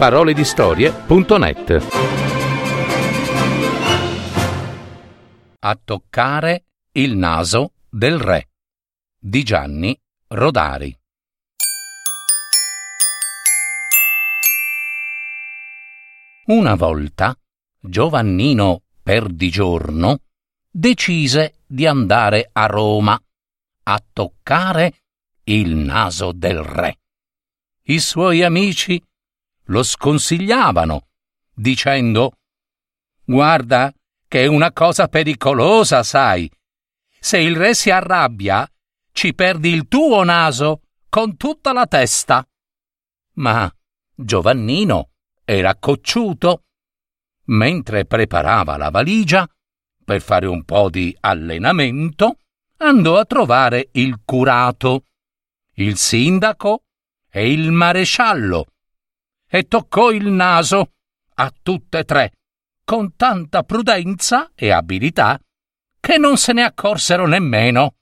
paroledistorie.net A toccare il naso del re di Gianni Rodari. Una volta Giovannino Perdigiorno decise di andare a Roma a toccare il naso del re. I suoi amici lo sconsigliavano, dicendo Guarda che è una cosa pericolosa, sai. Se il re si arrabbia, ci perdi il tuo naso con tutta la testa. Ma Giovannino era cocciuto. Mentre preparava la valigia, per fare un po' di allenamento, andò a trovare il curato, il sindaco e il maresciallo e toccò il naso a tutte e tre con tanta prudenza e abilità che non se ne accorsero nemmeno.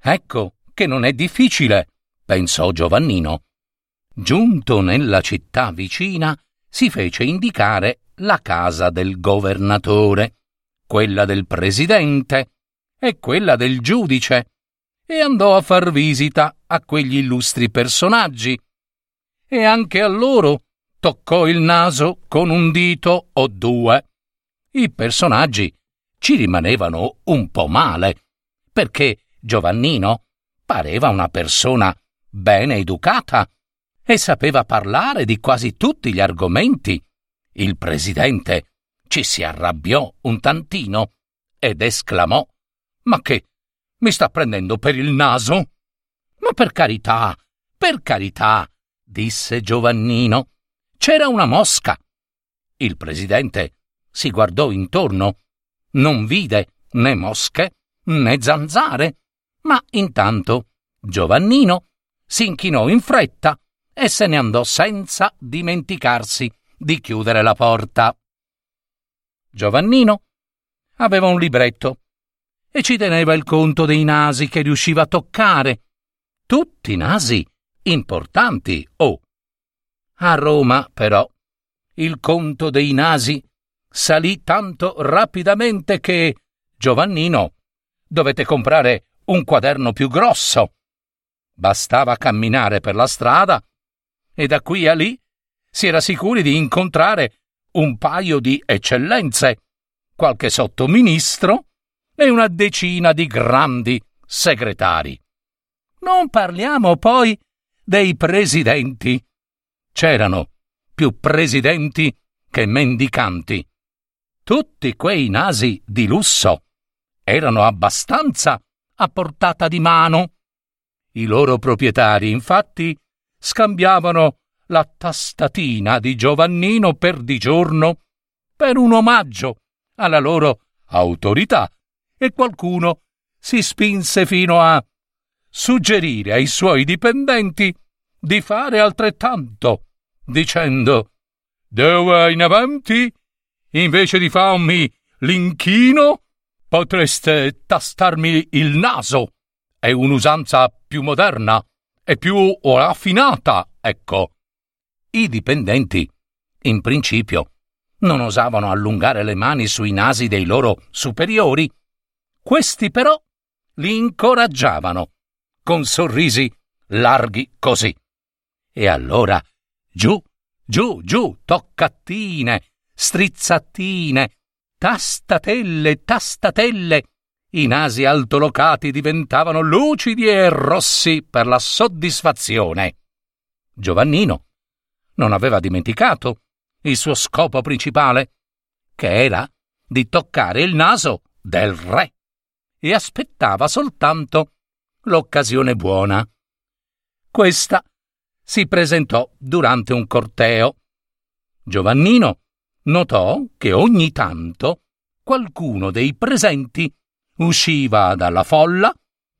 Ecco che non è difficile, pensò Giovannino. Giunto nella città vicina, si fece indicare la casa del governatore, quella del presidente e quella del giudice, e andò a far visita a quegli illustri personaggi e anche a loro toccò il naso con un dito o due. I personaggi ci rimanevano un po' male, perché Giovannino pareva una persona bene educata e sapeva parlare di quasi tutti gli argomenti. Il presidente ci si arrabbiò un tantino ed esclamò Ma che? Mi sta prendendo per il naso? Ma per carità, per carità, disse Giovannino. C'era una mosca. Il presidente si guardò intorno. Non vide né mosche né zanzare, ma intanto Giovannino si inchinò in fretta e se ne andò senza dimenticarsi di chiudere la porta. Giovannino aveva un libretto e ci teneva il conto dei nasi che riusciva a toccare. Tutti nasi importanti, oh. A Roma, però, il conto dei nasi salì tanto rapidamente che Giovannino dovette comprare un quaderno più grosso. Bastava camminare per la strada e da qui a lì si era sicuri di incontrare un paio di eccellenze, qualche sottoministro e una decina di grandi segretari. Non parliamo poi dei presidenti. C'erano più presidenti che mendicanti. Tutti quei nasi di lusso erano abbastanza a portata di mano. I loro proprietari, infatti, scambiavano la tastatina di Giovannino per di giorno per un omaggio alla loro autorità e qualcuno si spinse fino a suggerire ai suoi dipendenti di fare altrettanto, dicendo D'ora in avanti, invece di farmi l'inchino, potreste tastarmi il naso. È un'usanza più moderna e più raffinata, ecco. I dipendenti, in principio, non osavano allungare le mani sui nasi dei loro superiori. Questi però li incoraggiavano con sorrisi larghi così. E allora giù, giù, giù, toccattine, strizzatine, tastatelle, tastatelle. I nasi altolocati diventavano lucidi e rossi per la soddisfazione. Giovannino non aveva dimenticato il suo scopo principale, che era di toccare il naso del re, e aspettava soltanto l'occasione buona. Questa si presentò durante un corteo. Giovannino notò che ogni tanto qualcuno dei presenti usciva dalla folla,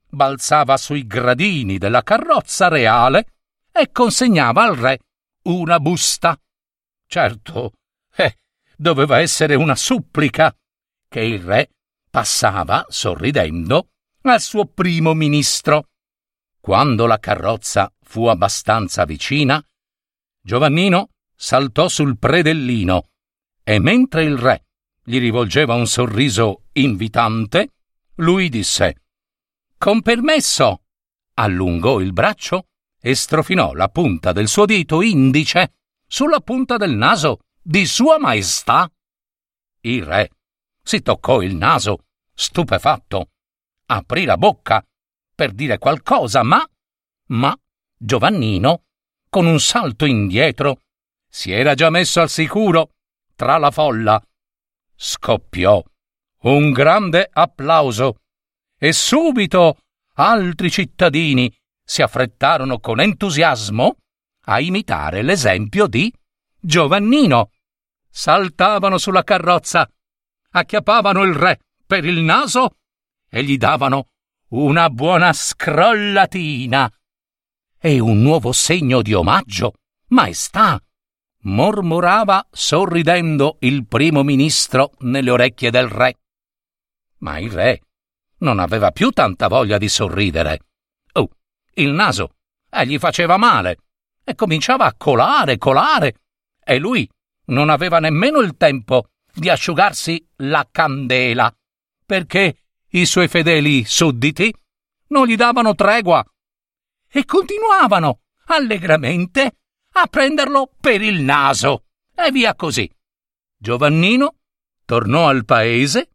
balzava sui gradini della carrozza reale e consegnava al re una busta. Certo, eh, doveva essere una supplica che il re passava, sorridendo, al suo primo ministro. Quando la carrozza fu abbastanza vicina, Giovannino saltò sul predellino e mentre il re gli rivolgeva un sorriso invitante, lui disse Con permesso. Allungò il braccio e strofinò la punta del suo dito indice sulla punta del naso di Sua Maestà. Il re si toccò il naso, stupefatto, aprì la bocca per dire qualcosa, ma, ma Giovannino, con un salto indietro, si era già messo al sicuro tra la folla. Scoppiò un grande applauso e subito altri cittadini si affrettarono con entusiasmo a imitare l'esempio di Giovannino. Saltavano sulla carrozza, acchiappavano il re per il naso e gli davano una buona scrollatina e un nuovo segno di omaggio. Maestà! mormorava sorridendo il primo ministro nelle orecchie del re. Ma il re non aveva più tanta voglia di sorridere. Oh, il naso eh, gli faceva male e cominciava a colare, colare, e lui non aveva nemmeno il tempo di asciugarsi la candela, perché i suoi fedeli sudditi non gli davano tregua e continuavano allegramente a prenderlo per il naso e via così. Giovannino tornò al paese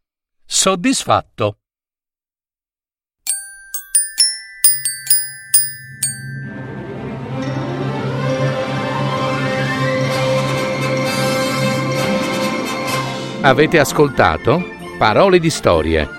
soddisfatto. Avete ascoltato Parole di storie,